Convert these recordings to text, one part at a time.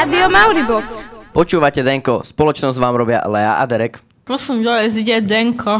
Rádio Mauribox. Počúvate Denko, spoločnosť vám robia Lea a Derek. Prosím, dole zide Denko.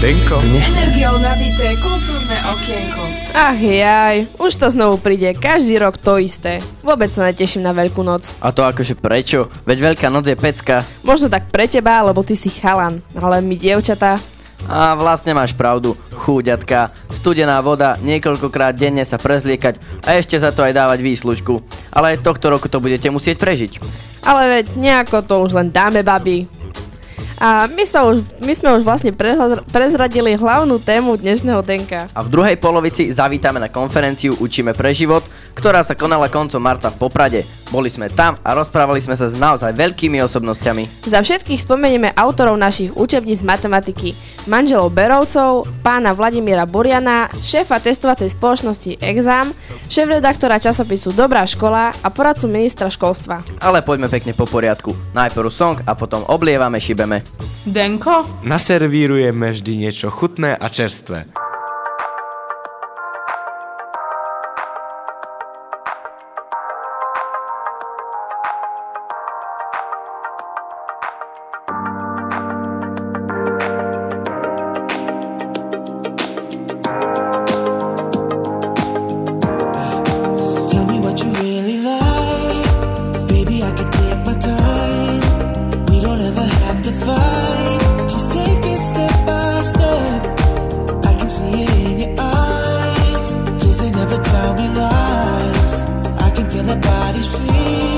Denko. Energiou nabité kultúrne okienko. Ach jaj, už to znovu príde, každý rok to isté. Vôbec sa neteším na Veľkú noc. A to akože prečo? Veď Veľká noc je pecka. Možno tak pre teba, lebo ty si chalan, ale my dievčatá, A vlastne máš pravdu, chúďatka. Studená voda, niekoľkokrát denne sa prezliekať a ešte za to aj dávať výslužku. Ale aj tohto roku to budete musieť prežiť. ale veď nejako to už len dáme, babi. A my, sa už, my sme už vlastne prezra- prezradili hlavnú tému dnešného denka. A v druhej polovici zavítame na konferenciu Učíme pre život, ktorá sa konala koncom marca v Poprade. Boli sme tam a rozprávali sme sa s naozaj veľkými osobnosťami. Za všetkých spomenieme autorov našich učebníc z matematiky, manželov Berovcov, pána Vladimíra Buriana, šéfa testovacej spoločnosti Exam, šéf-redaktora časopisu Dobrá škola a poradcu ministra školstva. Ale poďme pekne po poriadku. Najprv song a potom oblievame, šibeme. Denko? Naservírujeme vždy niečo chutné a čerstvé. See.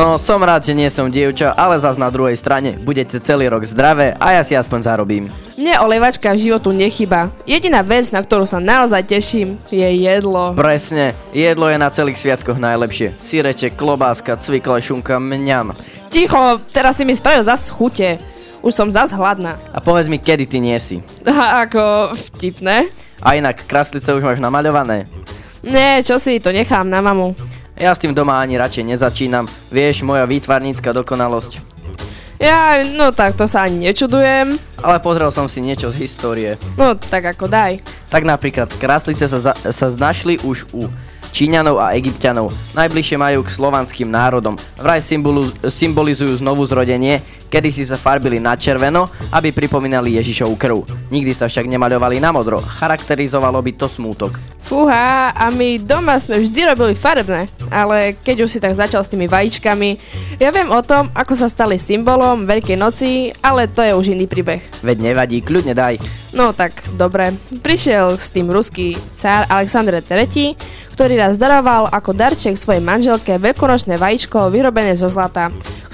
No som rád, že nie som dievča, ale zas na druhej strane budete celý rok zdravé a ja si aspoň zarobím. Mne olievačka v životu nechyba. Jediná vec, na ktorú sa naozaj teším, je jedlo. Presne, jedlo je na celých sviatkoch najlepšie. Sireček, klobáska, cvikle, šunka, mňam. Ticho, teraz si mi spravil zas chute. Už som zas hladná. A povedz mi, kedy ty nie si. A ako vtipné? A inak, kraslice už máš namaľované. Nie, čo si, to nechám na mamu. Ja s tým doma ani radšej nezačínam. Vieš, moja výtvarnícka dokonalosť. Ja, no tak to sa ani nečudujem. Ale pozrel som si niečo z histórie. No tak ako daj. Tak napríklad kraslice sa, za, sa znašli už u Číňanov a Egyptianov. Najbližšie majú k slovanským národom. Vraj symbolizujú znovu zrodenie, kedy si sa farbili na červeno, aby pripomínali Ježišovu krv. Nikdy sa však nemaľovali na modro. Charakterizovalo by to smútok. Fúha, a my doma sme vždy robili farebné, ale keď už si tak začal s tými vajíčkami, ja viem o tom, ako sa stali symbolom Veľkej noci, ale to je už iný príbeh. Veď nevadí, kľudne daj. No tak, dobre. Prišiel s tým ruský cár Alexandr III, ktorý raz daroval ako darček svojej manželke veľkonočné vajíčko vyrobené zo zlata,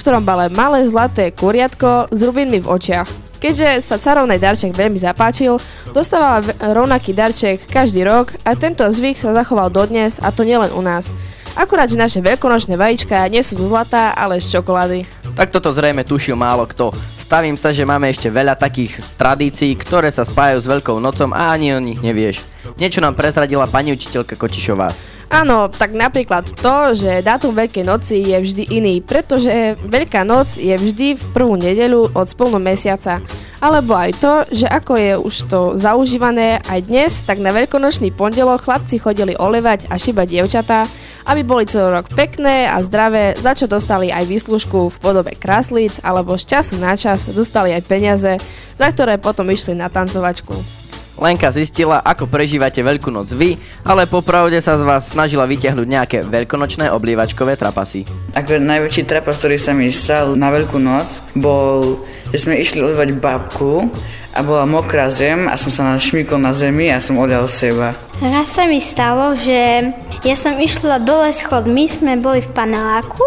ktorom bolo malé zlaté kuriatko s rubinmi v očiach. Keďže sa carovnej darček veľmi zapáčil, dostávala rovnaký darček každý rok a tento zvyk sa zachoval dodnes a to nielen u nás. Akurát, že naše veľkonočné vajíčka nie sú zo zlata, ale z čokolády. Tak toto zrejme tušil málo kto. Stavím sa, že máme ešte veľa takých tradícií, ktoré sa spájajú s Veľkou nocou a ani o nich nevieš. Niečo nám prezradila pani učiteľka Kočišová. Áno, tak napríklad to, že dátum Veľkej noci je vždy iný, pretože Veľká noc je vždy v prvú nedeľu od splnu mesiaca. Alebo aj to, že ako je už to zaužívané aj dnes, tak na veľkonočný pondelok chlapci chodili olevať a šibať dievčatá, aby boli celý rok pekné a zdravé, za čo dostali aj výslužku v podobe kraslíc, alebo z času na čas dostali aj peniaze, za ktoré potom išli na tancovačku. Lenka zistila, ako prežívate Veľkú noc vy, ale popravde sa z vás snažila vytiahnuť nejaké veľkonočné oblievačkové trapasy. Ako najväčší trapas, ktorý sa mi stal na Veľkú noc, bol, že sme išli odvať babku a bola mokrá zem a som sa našmykol na zemi a som odjal seba. Raz sa mi stalo, že ja som išla dole schodmi, sme boli v paneláku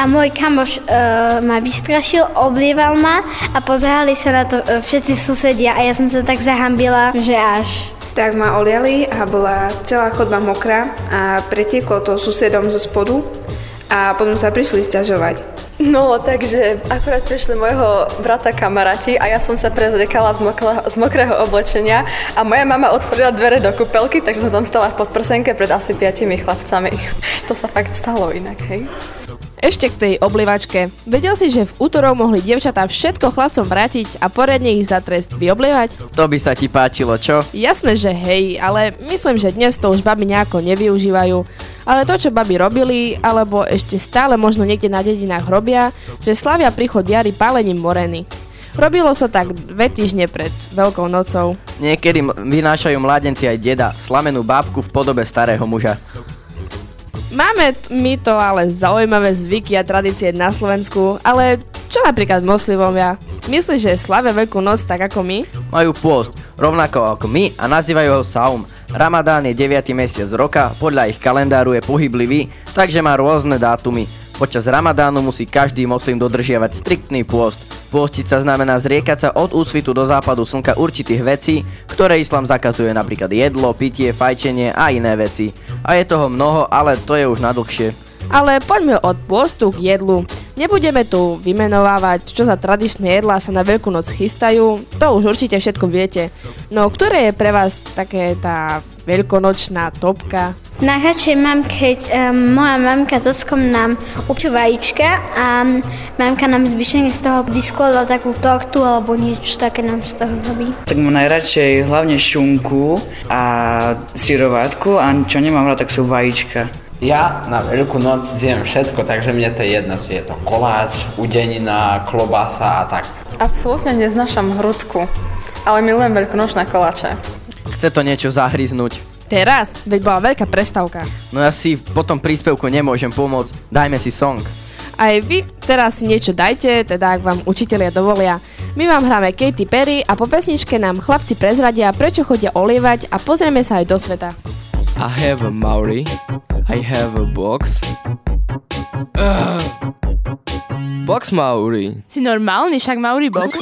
a môj kamoš e, ma vystrašil, oblieval ma a pozerali sa na to e, všetci susedia a ja som sa tak zahambila, že až. Tak ma oliali a bola celá chodba mokrá a pretieklo to susedom zo spodu a potom sa prišli sťažovať. No, takže akurát prišli môjho brata kamaráti a ja som sa prezriekala z, mokla, z mokrého oblečenia a moja mama otvorila dvere do kúpelky, takže som tam stala v podprsenke pred asi piatimi chlapcami. To sa fakt stalo inak, hej. Ešte k tej oblievačke. Vedel si, že v útorok mohli dievčatá všetko chlapcom vrátiť a poriadne ich za trest vyoblievať? To by sa ti páčilo, čo? Jasné, že hej, ale myslím, že dnes to už baby nejako nevyužívajú. Ale to, čo baby robili, alebo ešte stále možno niekde na dedinách robia, že slavia príchod jary pálením moreny. Robilo sa tak dve týždne pred Veľkou nocou. Niekedy vynášajú mládenci aj deda, slamenú bábku v podobe starého muža. Máme t- my to ale zaujímavé zvyky a tradície na Slovensku, ale čo napríklad moslimovia? Myslíš, že slavia Veľkú noc tak ako my? Majú pôst, rovnako ako my a nazývajú ho Saum. Ramadán je 9. mesiac roka, podľa ich kalendáru je pohyblivý, takže má rôzne dátumy. Počas Ramadánu musí každý moslim dodržiavať striktný pôst. Pôstiť sa znamená zriekať sa od úsvitu do západu slnka určitých vecí, ktoré islám zakazuje napríklad jedlo, pitie, fajčenie a iné veci. A je toho mnoho, ale to je už na dlhšie. Ale poďme od pôstu k jedlu. Nebudeme tu vymenovávať, čo za tradičné jedlá sa na Veľkú noc chystajú, to už určite všetko viete. No ktoré je pre vás také tá veľkonočná topka? Najradšej mám, keď um, moja mamka s ockom nám učú vajíčka a mamka nám zvyčajne z toho vyskladala takú tortu alebo niečo také nám z toho robí. Tak mám najradšej hlavne šunku a syrovátku a čo nemám rád, tak sú vajíčka. Ja na Veľkú noc zjem všetko, takže mne to je jedno, či je to koláč, udenina, klobasa a tak. Absolútne neznášam hrudku, ale milujem veľkonočné koláče. Chce to niečo zahryznúť. Teraz, veď bola veľká prestávka. No ja si po tom príspevku nemôžem pomôcť, dajme si song. Aj vy teraz si niečo dajte, teda ak vám učitelia dovolia. My vám hráme Katy Perry a po pesničke nám chlapci prezradia, prečo chodia olievať a pozrieme sa aj do sveta. I have a Maori. I have a box. Ugh. Box Maori. Si normálny, však Maori box.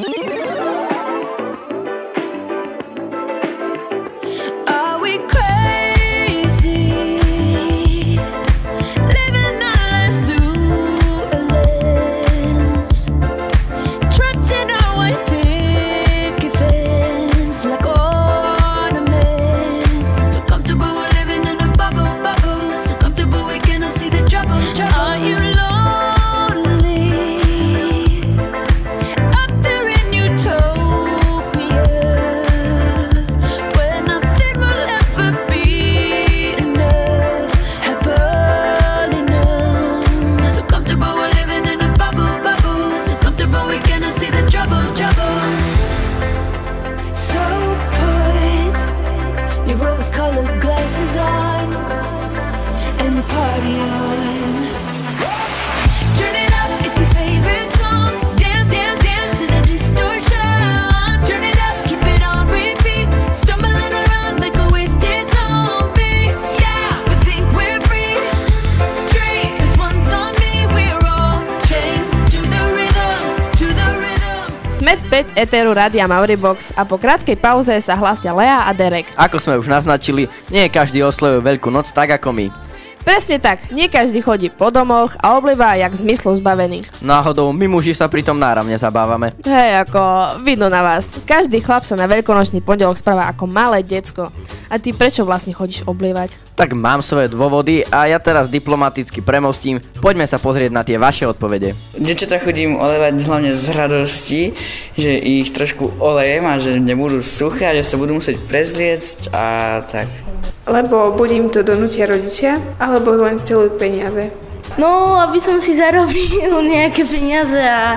Eteru Radia Mauribox a po krátkej pauze sa hlasia Lea a Derek. Ako sme už naznačili, nie každý oslovuje Veľkú noc tak ako my. Presne tak, nie každý chodí po domoch a oblieva jak zmyslu zbavený. Náhodou, my muži sa pritom náramne zabávame. Hej, ako vidno na vás. Každý chlap sa na veľkonočný pondelok správa ako malé decko. A ty prečo vlastne chodíš oblievať? Tak mám svoje dôvody a ja teraz diplomaticky premostím. Poďme sa pozrieť na tie vaše odpovede. Dievčatá chodím olejovať hlavne z radosti, že ich trošku olejem a že nebudú suché a že sa budú musieť prezliecť a tak. Lebo buď im to donútia rodičia, alebo len chcú peniaze. No, aby som si zarobil nejaké peniaze a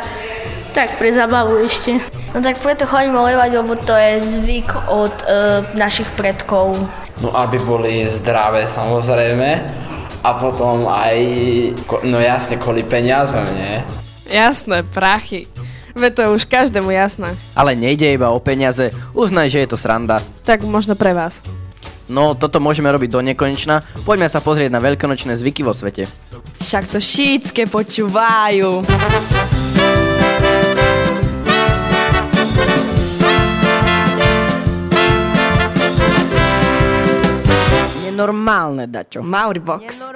Tak pre zabavu ešte. No tak preto chodím volejovať, lebo to je zvyk od e, našich predkov. No aby boli zdravé samozrejme a potom aj, no jasne, kvôli peniazom, nie? Jasné, prachy. Veď to je už každému jasné. Ale nejde iba o peniaze, uznaj, že je to sranda. Tak možno pre vás. No, toto môžeme robiť do nekonečna. Poďme sa pozrieť na veľkonočné zvyky vo svete. Však to šítske počúvajú. Nenormálne, dačo. Mauribox.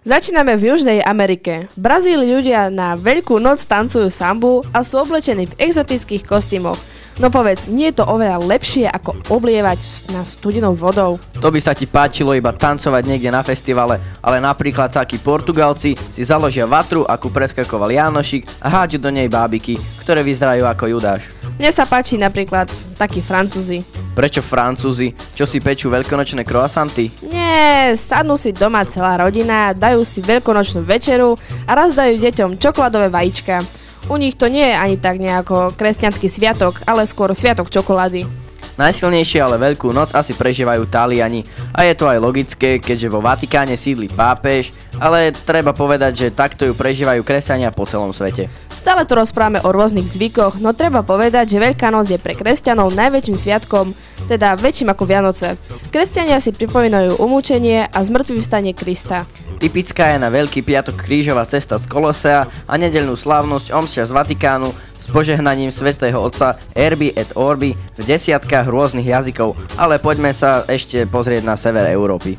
Začíname v Južnej Amerike. V Brazílii ľudia na Veľkú noc tancujú sambu a sú oblečení v exotických kostýmoch. No povedz, nie je to oveľa lepšie ako oblievať na studenou vodou? To by sa ti páčilo iba tancovať niekde na festivale, ale napríklad takí Portugalci si založia vatru, akú preskakoval Jánošik a hádžu do nej bábiky, ktoré vyzerajú ako Judáš. Mne sa páči napríklad takí Francúzi. Prečo Francúzi? Čo si pečú veľkonočné croissanty? Nie, sadnú si doma celá rodina, dajú si veľkonočnú večeru a raz dajú deťom čokoládové vajíčka. U nich to nie je ani tak nejako kresťanský sviatok, ale skôr sviatok čokolády. Najsilnejšie ale Veľkú noc asi prežívajú Taliani a je to aj logické, keďže vo Vatikáne sídli pápež, ale treba povedať, že takto ju prežívajú kresťania po celom svete. Stále tu rozprávame o rôznych zvykoch, no treba povedať, že Veľká noc je pre kresťanov najväčším sviatkom, teda väčším ako Vianoce. Kresťania si pripomínajú umúčenie a zmrtvý vstanie Krista. Typická je na Veľký piatok krížová cesta z Kolosea a nedeľnú slávnosť omšia z Vatikánu s požehnaním svätého Otca Erby et Orby v desiatkách rôznych jazykov, ale poďme sa ešte pozrieť na sever Európy.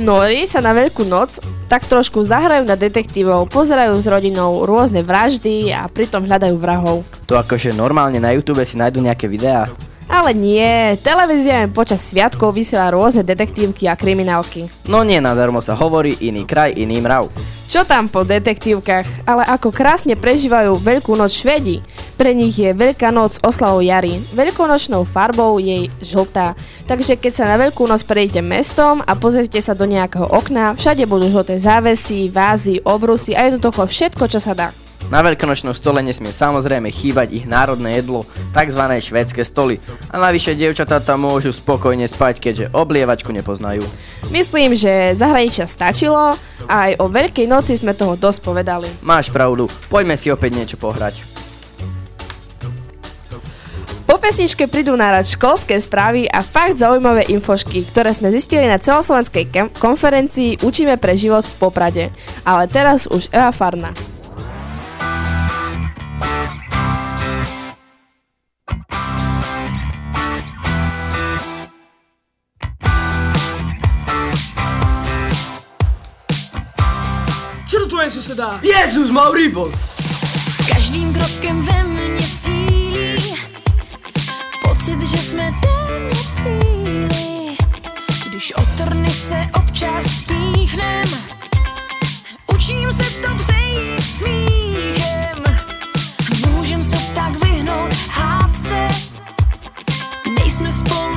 Nori sa na Veľkú noc tak trošku zahrajú na detektívov, pozerajú s rodinou rôzne vraždy a pritom hľadajú vrahov. To akože normálne na YouTube si nájdu nejaké videá. Ale nie, televízia im počas sviatkov vysiela rôzne detektívky a kriminálky. No nie nadarmo sa hovorí iný kraj, iný mrav. Čo tam po detektívkach, ale ako krásne prežívajú Veľkú noc Švedi. Pre nich je Veľká noc oslavou jary. Veľkonočnou farbou je žltá. Takže keď sa na Veľkú noc prejdete mestom a pozrite sa do nejakého okna, všade budú žlté závesy, vázy, obrusy a jednoducho všetko, čo sa dá. Na veľkonočnom stole nesmie samozrejme chýbať ich národné jedlo, tzv. švédske stoly. A navyše dievčatá tam môžu spokojne spať, keďže oblievačku nepoznajú. Myslím, že zahraničia stačilo a aj o Veľkej noci sme toho dosť povedali. Máš pravdu, poďme si opäť niečo pohrať. Po pesničke prídu nárad školské správy a fakt zaujímavé infošky, ktoré sme zistili na celoslovenskej konferencii Učíme pre život v Poprade. Ale teraz už Eva Farna. Suseda? Jezus, Mauribox! S každým krokem ve mně sílí Pocit, že jsme téměř síly Když o trny se občas spíchnem Učím se to přejít smíchem Můžem se tak vyhnout hádce Nejsme spolu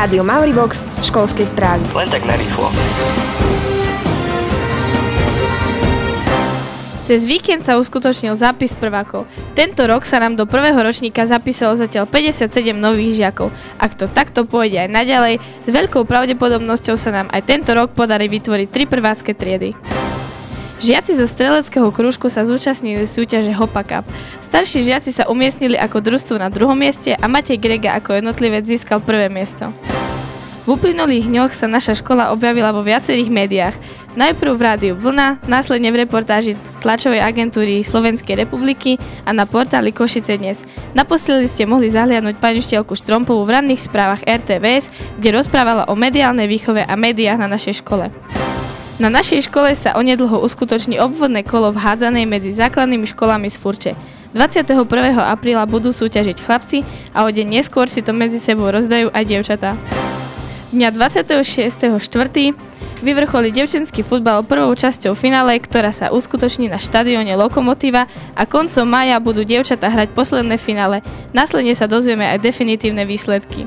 Rádio Mauribox, školské správy. Len tak narýchlo. Cez víkend sa uskutočnil zápis prvákov. Tento rok sa nám do prvého ročníka zapísalo zatiaľ 57 nových žiakov. Ak to takto pôjde aj naďalej, s veľkou pravdepodobnosťou sa nám aj tento rok podarí vytvoriť tri prvácké triedy. Žiaci zo streleckého krúžku sa zúčastnili súťaže Hopa Cup. Starší žiaci sa umiestnili ako družstvo na druhom mieste a Matej Grega ako jednotlivec získal prvé miesto. V uplynulých dňoch sa naša škola objavila vo viacerých médiách. Najprv v rádiu Vlna, následne v reportáži z tlačovej agentúry Slovenskej republiky a na portáli Košice dnes. Naposledy ste mohli zahliadnúť pani učiteľku Štrompovú v ranných správach RTVS, kde rozprávala o mediálnej výchove a médiách na našej škole. Na našej škole sa onedlho uskutoční obvodné kolo v hádzanej medzi základnými školami z Furče. 21. apríla budú súťažiť chlapci a o deň neskôr si to medzi sebou rozdajú aj dievčatá. Dňa 26.4. vyvrcholí devčenský futbal prvou časťou finále, ktorá sa uskutoční na štadióne Lokomotíva a koncom maja budú dievčatá hrať posledné finále. Následne sa dozvieme aj definitívne výsledky.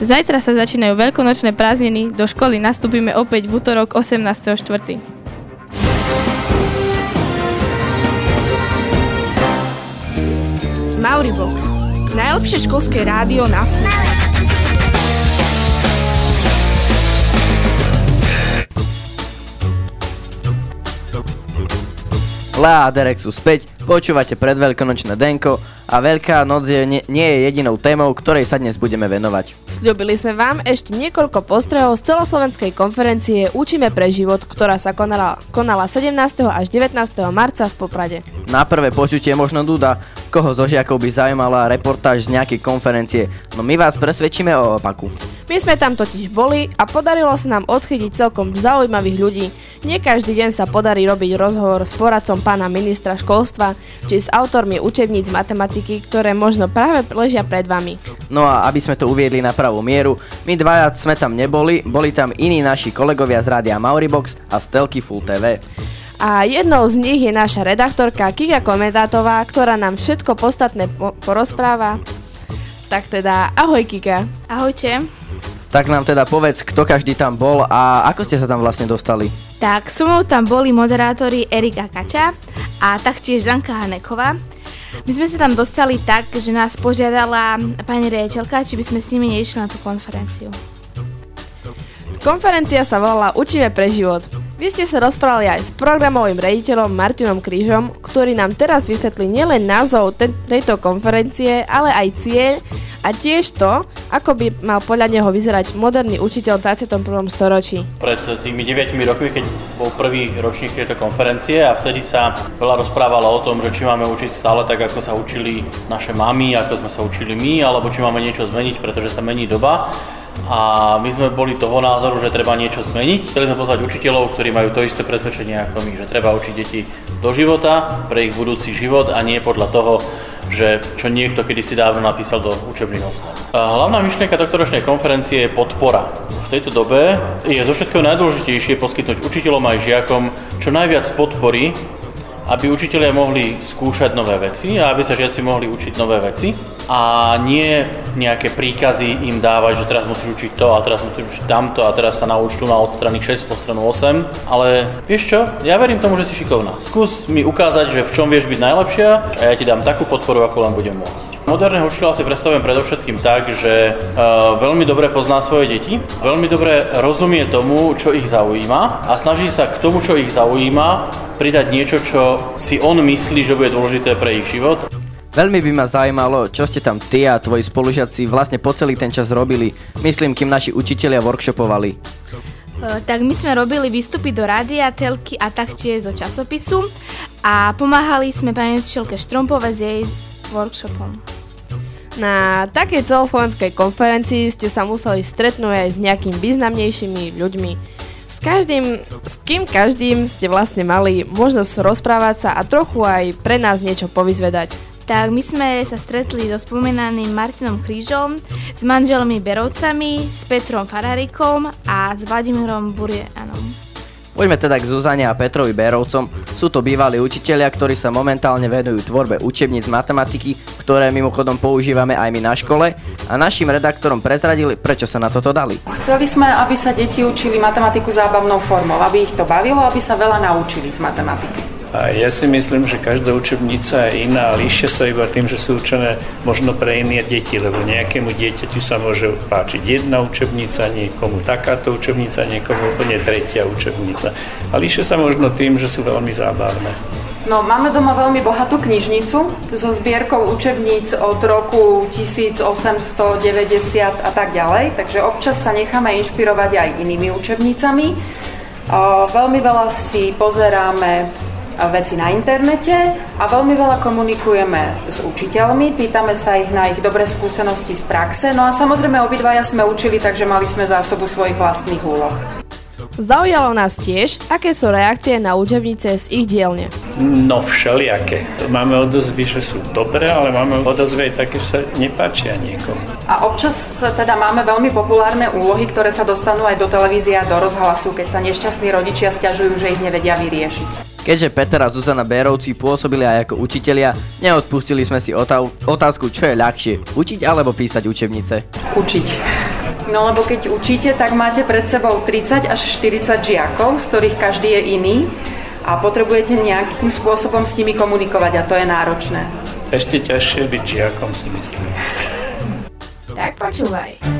Zajtra sa začínajú veľkonočné prázdniny, do školy nastúpime opäť v útorok 18.4. Mauribox. Najlepšie školské rádio na svete. Lea a Derek sú späť, počúvate predveľkonočné denko a Veľká noc je, nie, nie je jedinou témou, ktorej sa dnes budeme venovať. Sľubili sme vám ešte niekoľko postrehov z celoslovenskej konferencie Učíme pre život, ktorá sa konala, konala 17. až 19. marca v Poprade. Na prvé počutie možno dúda, koho zo žiakov by zaujímala reportáž z nejakej konferencie, no my vás presvedčíme o opaku. My sme tam totiž boli a podarilo sa nám odchytiť celkom zaujímavých ľudí. Nie každý deň sa podarí robiť rozhovor s poradcom pána ministra školstva či s autormi učebníc matematiky, ktoré možno práve ležia pred vami. No a aby sme to uviedli na pravú mieru, my dvaja sme tam neboli, boli tam iní naši kolegovia z rádia Mauribox a z telky Full TV. A jednou z nich je naša redaktorka Kika Komentátová, ktorá nám všetko podstatné po- porozpráva. Tak teda, ahoj Kika. Ahojte. Tak nám teda povedz, kto každý tam bol a ako ste sa tam vlastne dostali. Tak, so mnou tam boli moderátori Erika Kaťa a taktiež Danka Haneková. My sme sa tam dostali tak, že nás požiadala pani riaditeľka, či by sme s nimi neišli na tú konferenciu. Konferencia sa volala Učíme pre život. Vy ste sa rozprávali aj s programovým rediteľom Martinom Krížom, ktorý nám teraz vysvetlí nielen názov te- tejto konferencie, ale aj cieľ a tiež to, ako by mal podľa neho vyzerať moderný učiteľ v 21. storočí. Pred tými 9 rokmi, keď bol prvý ročník tejto konferencie a vtedy sa veľa rozprávalo o tom, že či máme učiť stále tak, ako sa učili naše mamy, ako sme sa učili my, alebo či máme niečo zmeniť, pretože sa mení doba. A my sme boli toho názoru, že treba niečo zmeniť. Chceli sme pozvať učiteľov, ktorí majú to isté presvedčenie ako my, že treba učiť deti do života, pre ich budúci život a nie podľa toho, že čo niekto kedysi dávno napísal do učebných osnov. Hlavná myšlienka tohto ročnej konferencie je podpora. V tejto dobe je zo všetkého najdôležitejšie poskytnúť učiteľom aj žiakom čo najviac podpory, aby učitelia mohli skúšať nové veci a aby sa žiaci mohli učiť nové veci a nie nejaké príkazy im dávať, že teraz musíš učiť to a teraz musíš učiť tamto a teraz sa nauč tu na od strany 6 po stranu 8, ale vieš čo, ja verím tomu, že si šikovná. Skús mi ukázať, že v čom vieš byť najlepšia a ja ti dám takú podporu, ako len budem môcť. Moderného učiteľa si predstavujem predovšetkým tak, že uh, veľmi dobre pozná svoje deti, veľmi dobre rozumie tomu, čo ich zaujíma a snaží sa k tomu, čo ich zaujíma, pridať niečo, čo si on myslí, že bude dôležité pre ich život. Veľmi by ma zaujímalo, čo ste tam ty a tvoji spolužiaci vlastne po celý ten čas robili, myslím, kým naši učitelia workshopovali. E, tak my sme robili výstupy do rádia, telky a taktiež zo časopisu a pomáhali sme pani učiteľke Štrompove s jej workshopom. Na takej celoslovenskej konferencii ste sa museli stretnúť aj s nejakým významnejšími ľuďmi. S každým, s kým každým ste vlastne mali možnosť rozprávať sa a trochu aj pre nás niečo povyzvedať. Tak my sme sa stretli so spomínaným Martinom Krížom, s manželmi Berovcami, s Petrom Fararikom a s Vladimírom Burianom. Poďme teda k Zuzane a Petrovi Bérovcom. Sú to bývalí učitelia, ktorí sa momentálne venujú tvorbe učebníc matematiky, ktoré mimochodom používame aj my na škole a našim redaktorom prezradili, prečo sa na toto dali. Chceli sme, aby sa deti učili matematiku zábavnou formou, aby ich to bavilo, aby sa veľa naučili z matematiky. A ja si myslím, že každá učebnica je iná a líšia sa iba tým, že sú určené možno pre iné deti, lebo nejakému dieťaťu sa môže páčiť jedna učebnica, niekomu takáto učebnica, niekomu úplne tretia učebnica. A líšia sa možno tým, že sú veľmi zábavné. No, máme doma veľmi bohatú knižnicu so zbierkou učebníc od roku 1890 a tak ďalej, takže občas sa necháme inšpirovať aj inými učebnicami. Veľmi veľa si pozeráme veci na internete a veľmi veľa komunikujeme s učiteľmi, pýtame sa ich na ich dobré skúsenosti z praxe, no a samozrejme obidvaja sme učili, takže mali sme zásobu svojich vlastných úloh. Zaujalo nás tiež, aké sú reakcie na učebnice z ich dielne. No všelijaké. Máme odozvy, že sú dobré, ale máme odozvy aj také, že sa nepáčia niekomu. A občas teda máme veľmi populárne úlohy, ktoré sa dostanú aj do televízie a do rozhlasu, keď sa nešťastní rodičia stiažujú, že ich nevedia vyriešiť. Keďže Peter a Zuzana Bérovci pôsobili aj ako učitelia, neodpustili sme si otázku, čo je ľahšie, učiť alebo písať učebnice. Učiť. No lebo keď učíte, tak máte pred sebou 30 až 40 žiakov, z ktorých každý je iný a potrebujete nejakým spôsobom s nimi komunikovať a to je náročné. Ešte ťažšie byť žiakom si myslím. Tak počúvaj.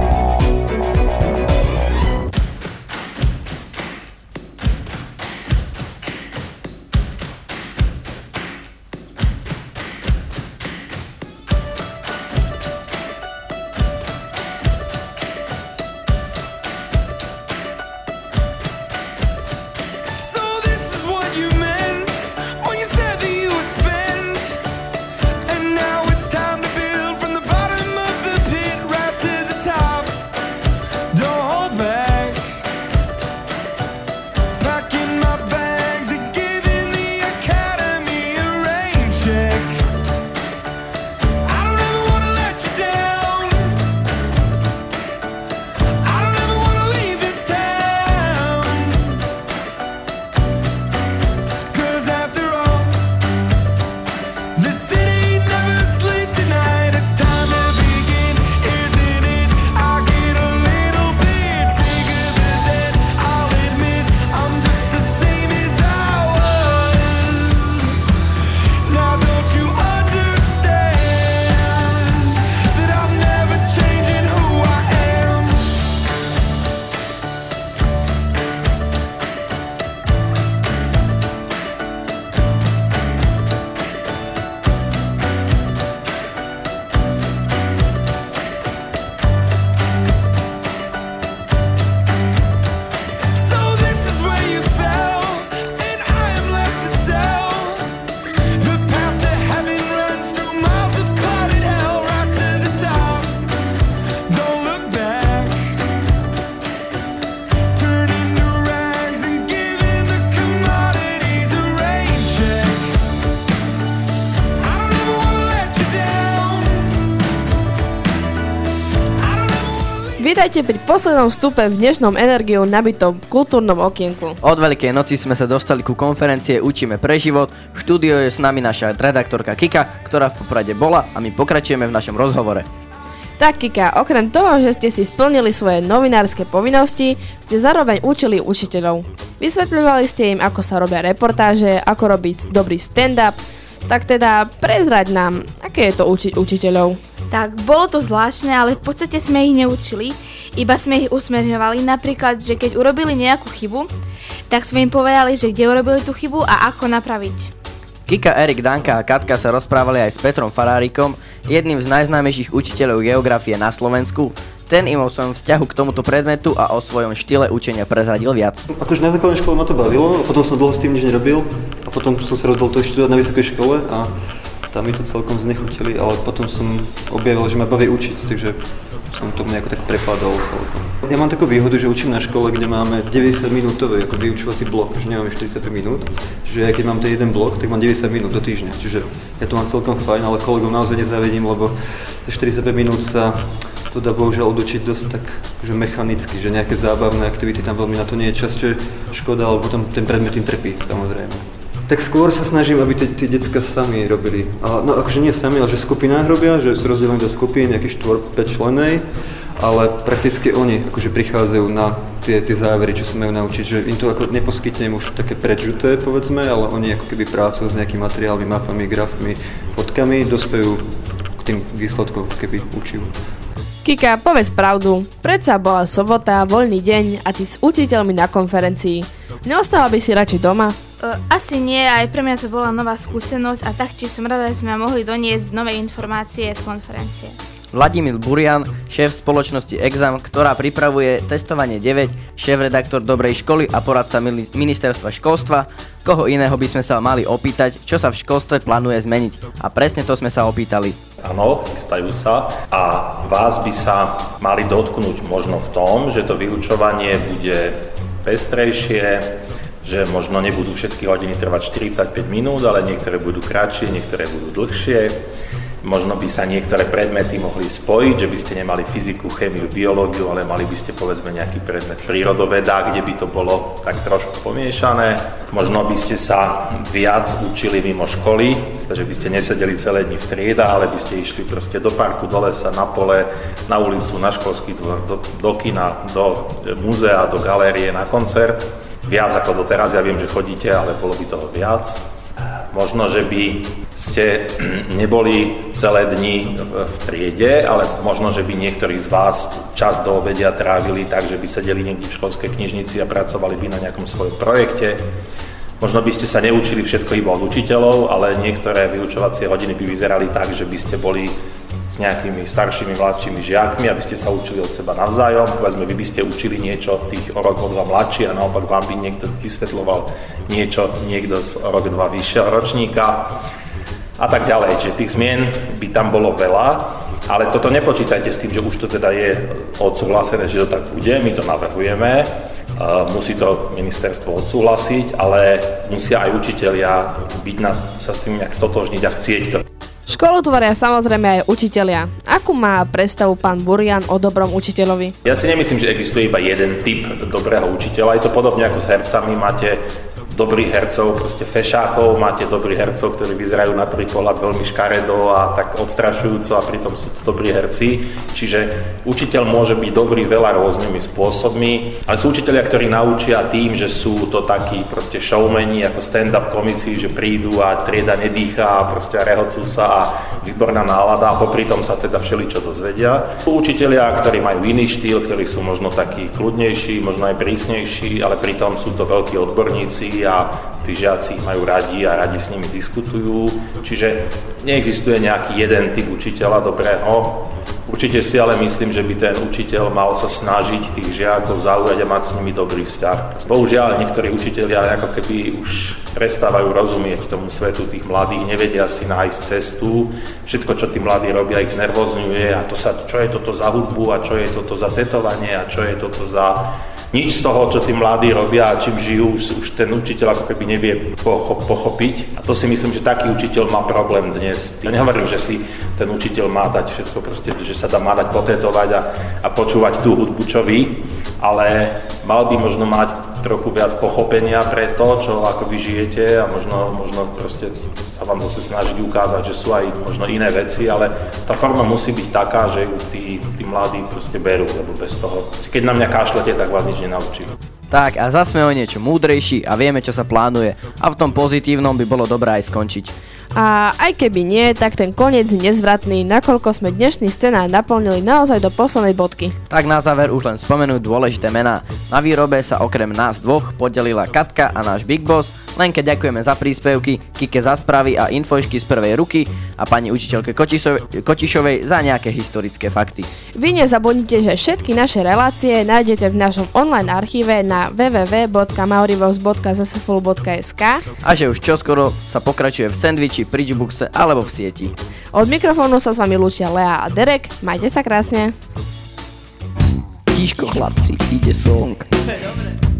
Poslednom vstupe v dnešnom energiou nabitom kultúrnom okienku. Od Veľkej noci sme sa dostali ku konferencie Učíme pre život. V štúdiu je s nami naša redaktorka Kika, ktorá v poprade bola a my pokračujeme v našom rozhovore. Tak Kika, okrem toho, že ste si splnili svoje novinárske povinnosti, ste zároveň učili učiteľov. Vysvetľovali ste im, ako sa robia reportáže, ako robiť dobrý stand-up, tak teda prezrať nám, aké je to učiť učiteľov. Tak bolo to zvláštne, ale v podstate sme ich neučili, iba sme ich usmerňovali. Napríklad, že keď urobili nejakú chybu, tak sme im povedali, že kde urobili tú chybu a ako napraviť. Kika, Erik, Danka a Katka sa rozprávali aj s Petrom Farárikom, jedným z najznámejších učiteľov geografie na Slovensku. Ten im o svojom vzťahu k tomuto predmetu a o svojom štýle učenia prezradil viac. Akože na základnej škole ma to bavilo, a potom som dlho s tým nič nerobil a potom som sa rozhodol to študovať na vysokej škole a tam mi to celkom znechutili, ale potom som objavil, že ma baví učiť, takže on to mne ako tak prepadol celkom. Ja mám takú výhodu, že učím na škole, kde máme 90 minútový ako vyučovací blok, že nemáme 45 minút. Čiže aj keď mám ten jeden blok, tak mám 90 minút do týždňa. Čiže ja to mám celkom fajn, ale kolegov naozaj nezávidím, lebo za 45 minút sa to dá bohužiaľ odučiť dosť tak že mechanicky, že nejaké zábavné aktivity tam veľmi na to nie je čas, čo je škoda, alebo potom ten predmet tým trpí, samozrejme. Tak skôr sa snažím, aby tie, tie decka sami robili. A, no akože nie sami, ale že v skupinách robia, že sú rozdelení do skupín, nejaký 4-5 členej, ale prakticky oni akože prichádzajú na tie, tie závery, čo sa majú naučiť, že im to ako neposkytnem už také prečuté, povedzme, ale oni ako keby prácu s nejakými materiálmi, mapami, grafmi, fotkami dospejú k tým výsledkom, keby učil. Kika, povedz pravdu. Predsa bola sobota, voľný deň a ty s učiteľmi na konferencii. Neostala by si radšej doma? Uh, asi nie, aj pre mňa to bola nová skúsenosť a taktiež som rada, že sme mohli doniesť nové informácie z konferencie. Vladimír Burian, šéf spoločnosti Exam, ktorá pripravuje testovanie 9, šéf-redaktor Dobrej školy a poradca ministerstva školstva. Koho iného by sme sa mali opýtať, čo sa v školstve plánuje zmeniť. A presne to sme sa opýtali. Áno, chystajú sa a vás by sa mali dotknúť možno v tom, že to vyučovanie bude pestrejšie, že možno nebudú všetky hodiny trvať 45 minút, ale niektoré budú kratšie, niektoré budú dlhšie Možno by sa niektoré predmety mohli spojiť, že by ste nemali fyziku, chémiu, biológiu, ale mali by ste povedzme nejaký predmet prírodoveda, kde by to bolo tak trošku pomiešané. Možno by ste sa viac učili mimo školy, takže by ste nesedeli celé dni v trieda, ale by ste išli proste do parku, do lesa, na pole, na ulicu, na školský dvor, do, do kina, do múzea, do galérie, na koncert. Viac ako doteraz, ja viem, že chodíte, ale bolo by toho viac. Možno, že by ste neboli celé dni v triede, ale možno, že by niektorí z vás čas do obedia trávili tak, že by sedeli niekde v školskej knižnici a pracovali by na nejakom svojom projekte. Možno by ste sa neučili všetko iba od učiteľov, ale niektoré vyučovacie hodiny by vyzerali tak, že by ste boli s nejakými staršími, mladšími žiakmi, aby ste sa učili od seba navzájom. Povedzme, vy by ste učili niečo tých o rok, o dva mladší a naopak vám by niekto vysvetloval niečo, niekto z rok, dva vyššieho ročníka a tak ďalej. Čiže tých zmien by tam bolo veľa, ale toto nepočítajte s tým, že už to teda je odsúhlasené, že to tak bude, my to navrhujeme, musí to ministerstvo odsúhlasiť, ale musia aj učitelia byť na, sa s tým nejak stotožniť a chcieť to. Školu tvoria samozrejme aj učitelia. Akú má predstavu pán Burian o dobrom učiteľovi? Ja si nemyslím, že existuje iba jeden typ dobrého učiteľa. Je to podobne ako s hercami. Máte dobrých hercov, proste fešákov, máte dobrých hercov, ktorí vyzerajú na prvý pohľad veľmi škaredo a tak odstrašujúco a pritom sú to dobrí herci. Čiže učiteľ môže byť dobrý veľa rôznymi spôsobmi, ale sú učiteľia, ktorí naučia tým, že sú to takí proste showmeni ako stand-up komici, že prídu a trieda nedýcha a proste rehocú sa a výborná nálada a popri tom sa teda všeličo dozvedia. Sú učiteľia, ktorí majú iný štýl, ktorí sú možno takí kľudnejší, možno aj prísnejší, ale pritom sú to veľkí odborníci a tí žiaci ich majú radi a radi s nimi diskutujú. Čiže neexistuje nejaký jeden typ učiteľa dobrého. Určite si ale myslím, že by ten učiteľ mal sa snažiť tých žiakov zaujať a mať s nimi dobrý vzťah. Bohužiaľ, niektorí učiteľia ako keby už prestávajú rozumieť tomu svetu tých mladých, nevedia si nájsť cestu. Všetko, čo tí mladí robia, ich znervozňuje a to sa, čo je toto za hudbu a čo je toto za tetovanie a čo je toto za nič z toho, čo tí mladí robia a čím žijú, už, už ten učiteľ ako keby nevie pochopiť. A to si myslím, že taký učiteľ má problém dnes. Ja nehovorím, že si ten učiteľ má dať všetko proste, že sa dá má dať potetovať a, a počúvať tú hudbu, čo vy, ale mal by možno mať trochu viac pochopenia pre to, čo ako vy žijete a možno, možno proste sa vám zase snažiť ukázať, že sú aj možno iné veci, ale tá forma musí byť taká, že ju tí, tí mladí proste berú, lebo bez toho, keď na mňa kašlete, tak vás nič nenaučím. Tak a zase sme o niečo múdrejší a vieme, čo sa plánuje a v tom pozitívnom by bolo dobré aj skončiť. A aj keby nie, tak ten koniec je nezvratný, nakoľko sme dnešný scenár naplnili naozaj do poslednej bodky. Tak na záver už len spomenúť dôležité mená. Na výrobe sa okrem nás dvoch podelila Katka a náš Big Boss, Lenke ďakujeme za príspevky, Kike za správy a infošky z prvej ruky a pani učiteľke Kočišovej za nejaké historické fakty. Vy nezabudnite, že všetky naše relácie nájdete v našom online archíve na www.maurivox.zsful.sk a že už čoskoro sa pokračuje v sendviči či Bridgebuxe alebo v sieti. Od mikrofónu sa s vami lúčia Lea a Derek. Majte sa krásne. Tiško chlapci, ide song. Dobre.